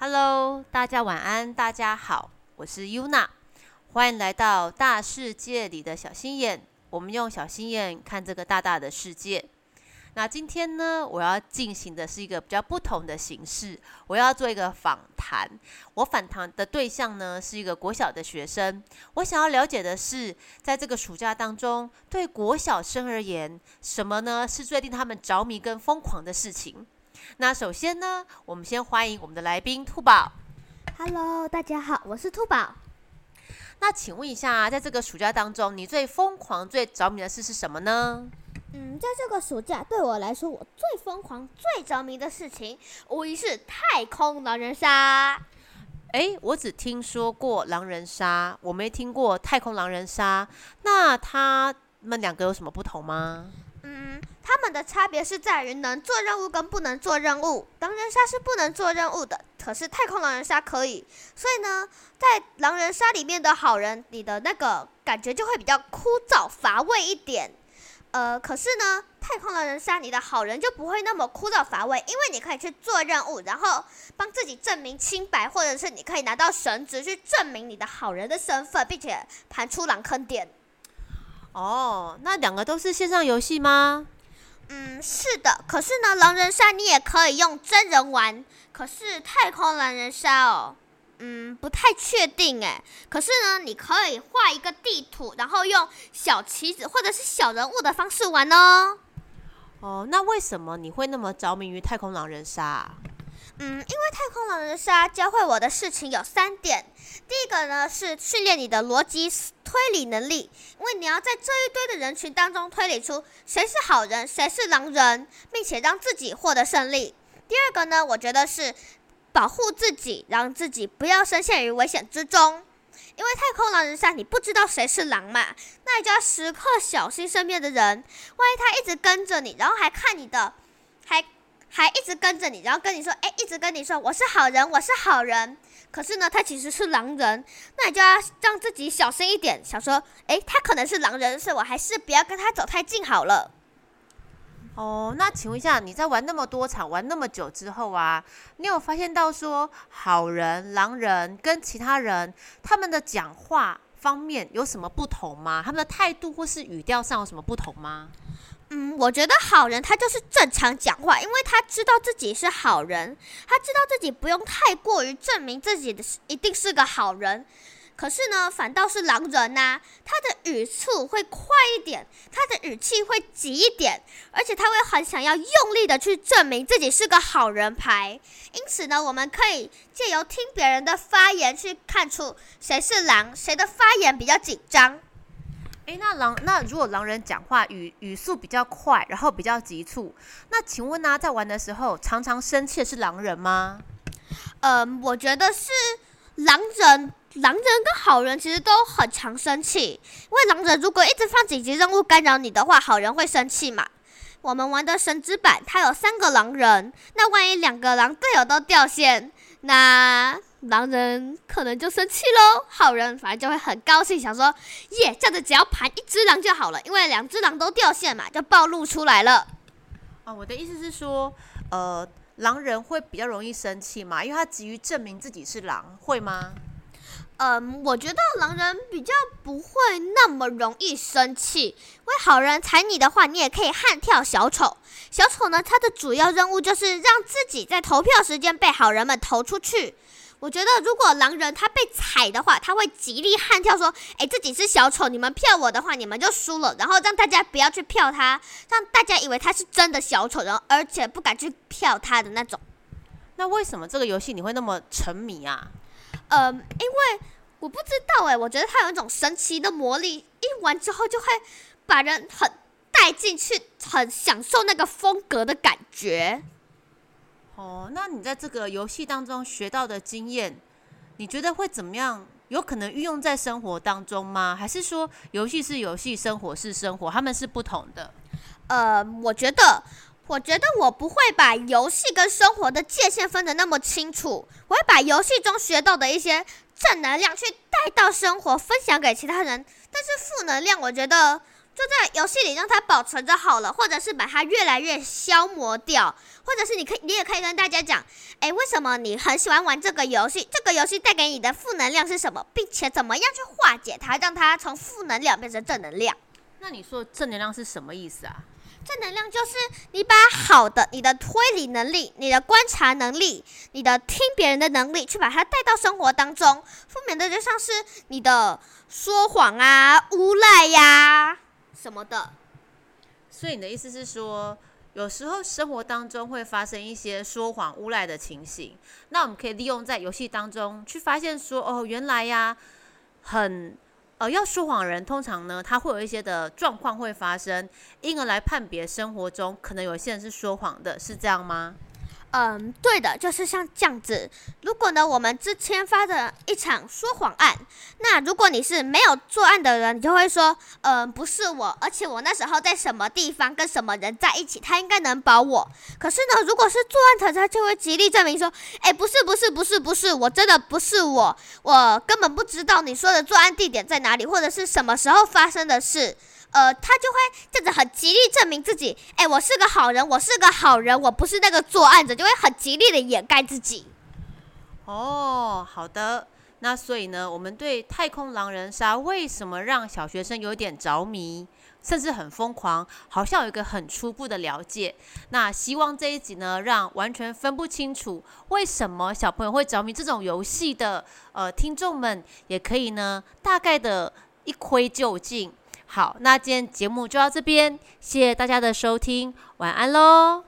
Hello，大家晚安，大家好，我是 Yuna，欢迎来到大世界里的小心眼。我们用小心眼看这个大大的世界。那今天呢，我要进行的是一个比较不同的形式，我要做一个访谈。我访谈的对象呢，是一个国小的学生。我想要了解的是，在这个暑假当中，对国小生而言，什么呢是最令他们着迷跟疯狂的事情？那首先呢，我们先欢迎我们的来宾兔宝。Hello，大家好，我是兔宝。那请问一下，在这个暑假当中，你最疯狂、最着迷的事是什么呢？嗯，在这个暑假对我来说，我最疯狂、最着迷的事情，无疑是太空狼人杀。诶，我只听说过狼人杀，我没听过太空狼人杀。那他们两个有什么不同吗？嗯，他们的差别是在于能做任务跟不能做任务。狼人杀是不能做任务的，可是太空狼人杀可以。所以呢，在狼人杀里面的好人，你的那个感觉就会比较枯燥乏味一点。呃，可是呢，太空狼人杀你的好人就不会那么枯燥乏味，因为你可以去做任务，然后帮自己证明清白，或者是你可以拿到神职去证明你的好人的身份，并且盘出狼坑点。哦，那两个都是线上游戏吗？嗯，是的。可是呢，狼人杀你也可以用真人玩，可是太空狼人杀哦，嗯，不太确定哎。可是呢，你可以画一个地图，然后用小棋子或者是小人物的方式玩哦。哦，那为什么你会那么着迷于太空狼人杀啊？嗯，因为太空狼人杀教会我的事情有三点。第一个呢是训练你的逻辑推理能力，因为你要在这一堆的人群当中推理出谁是好人，谁是狼人，并且让自己获得胜利。第二个呢，我觉得是保护自己，让自己不要深陷于危险之中。因为太空狼人杀你不知道谁是狼嘛，那你就要时刻小心身边的人，万一他一直跟着你，然后还看你的，还。还一直跟着你，然后跟你说，哎，一直跟你说我是好人，我是好人。可是呢，他其实是狼人，那你就要让自己小心一点，想说，哎，他可能是狼人，所以我还是不要跟他走太近好了。哦，那请问一下，你在玩那么多场、玩那么久之后啊，你有发现到说好人、狼人跟其他人他们的讲话方面有什么不同吗？他们的态度或是语调上有什么不同吗？嗯，我觉得好人他就是正常讲话，因为他知道自己是好人，他知道自己不用太过于证明自己的是一定是个好人。可是呢，反倒是狼人呐、他的语速会快一点，他的语气会急一点，而且他会很想要用力的去证明自己是个好人牌。因此呢，我们可以借由听别人的发言去看出谁是狼，谁的发言比较紧张。诶，那狼那如果狼人讲话语语速比较快，然后比较急促，那请问呢、在玩的时候常常生气的是狼人吗？嗯，我觉得是狼人，狼人跟好人其实都很常生气，因为狼人如果一直放紧急任务干扰你的话，好人会生气嘛。我们玩的神之版，它有三个狼人，那万一两个狼队友都掉线，那狼人可能就生气喽。好人反而就会很高兴，想说耶，这样子只要盘一只狼就好了，因为两只狼都掉线嘛，就暴露出来了。哦，我的意思是说，呃，狼人会比较容易生气嘛，因为他急于证明自己是狼，会吗？嗯，我觉得狼人比较不会那么容易生气。因为好人踩你的话，你也可以悍跳小丑。小丑呢，他的主要任务就是让自己在投票时间被好人们投出去。我觉得如果狼人他被踩的话，他会极力悍跳说：“哎，自己是小丑，你们票我的话，你们就输了。”然后让大家不要去票他，让大家以为他是真的小丑，然后而且不敢去票他的那种。那为什么这个游戏你会那么沉迷啊？嗯，因为我不知道哎，我觉得它有一种神奇的魔力，一玩之后就会把人很带进去，很享受那个风格的感觉。哦，那你在这个游戏当中学到的经验，你觉得会怎么样？有可能运用在生活当中吗？还是说游戏是游戏，生活是生活，他们是不同的？呃，我觉得，我觉得我不会把游戏跟生活的界限分得那么清楚，我会把游戏中学到的一些正能量去带到生活，分享给其他人。但是负能量，我觉得就在游戏里让它保存着好了，或者是把它越来越消磨掉，或者是你可以，你也可以跟大家讲，哎，为什么你很喜欢玩这个游戏？这个游戏带给你的负能量是什么，并且怎么样去化解它，让它从负能量变成正能量？那你说正能量是什么意思啊？正能量就是你把好的、你的推理能力、你的观察能力、你的听别人的能力，去把它带到生活当中。负面的就像是你的说谎啊、无赖呀。什么的，所以你的意思是说，有时候生活当中会发生一些说谎、诬赖的情形，那我们可以利用在游戏当中去发现说，哦，原来呀，很呃要说谎人，通常呢，他会有一些的状况会发生，因而来判别生活中可能有些人是说谎的，是这样吗？嗯，对的，就是像这样子。如果呢，我们之前发的一场说谎案，那如果你是没有作案的人，你就会说，嗯，不是我，而且我那时候在什么地方跟什么人在一起，他应该能保我。可是呢，如果是作案者，他就会极力证明说，哎，不是，不是，不是，不是，我真的不是我，我根本不知道你说的作案地点在哪里，或者是什么时候发生的事。呃，他就会这样子很极力证明自己，哎，我是个好人，我是个好人，我不是那个作案者，就会很极力的掩盖自己。哦，好的，那所以呢，我们对太空狼人杀为什么让小学生有点着迷，甚至很疯狂，好像有一个很初步的了解。那希望这一集呢，让完全分不清楚为什么小朋友会着迷这种游戏的呃听众们，也可以呢大概的一窥究竟。好，那今天节目就到这边，谢谢大家的收听，晚安喽。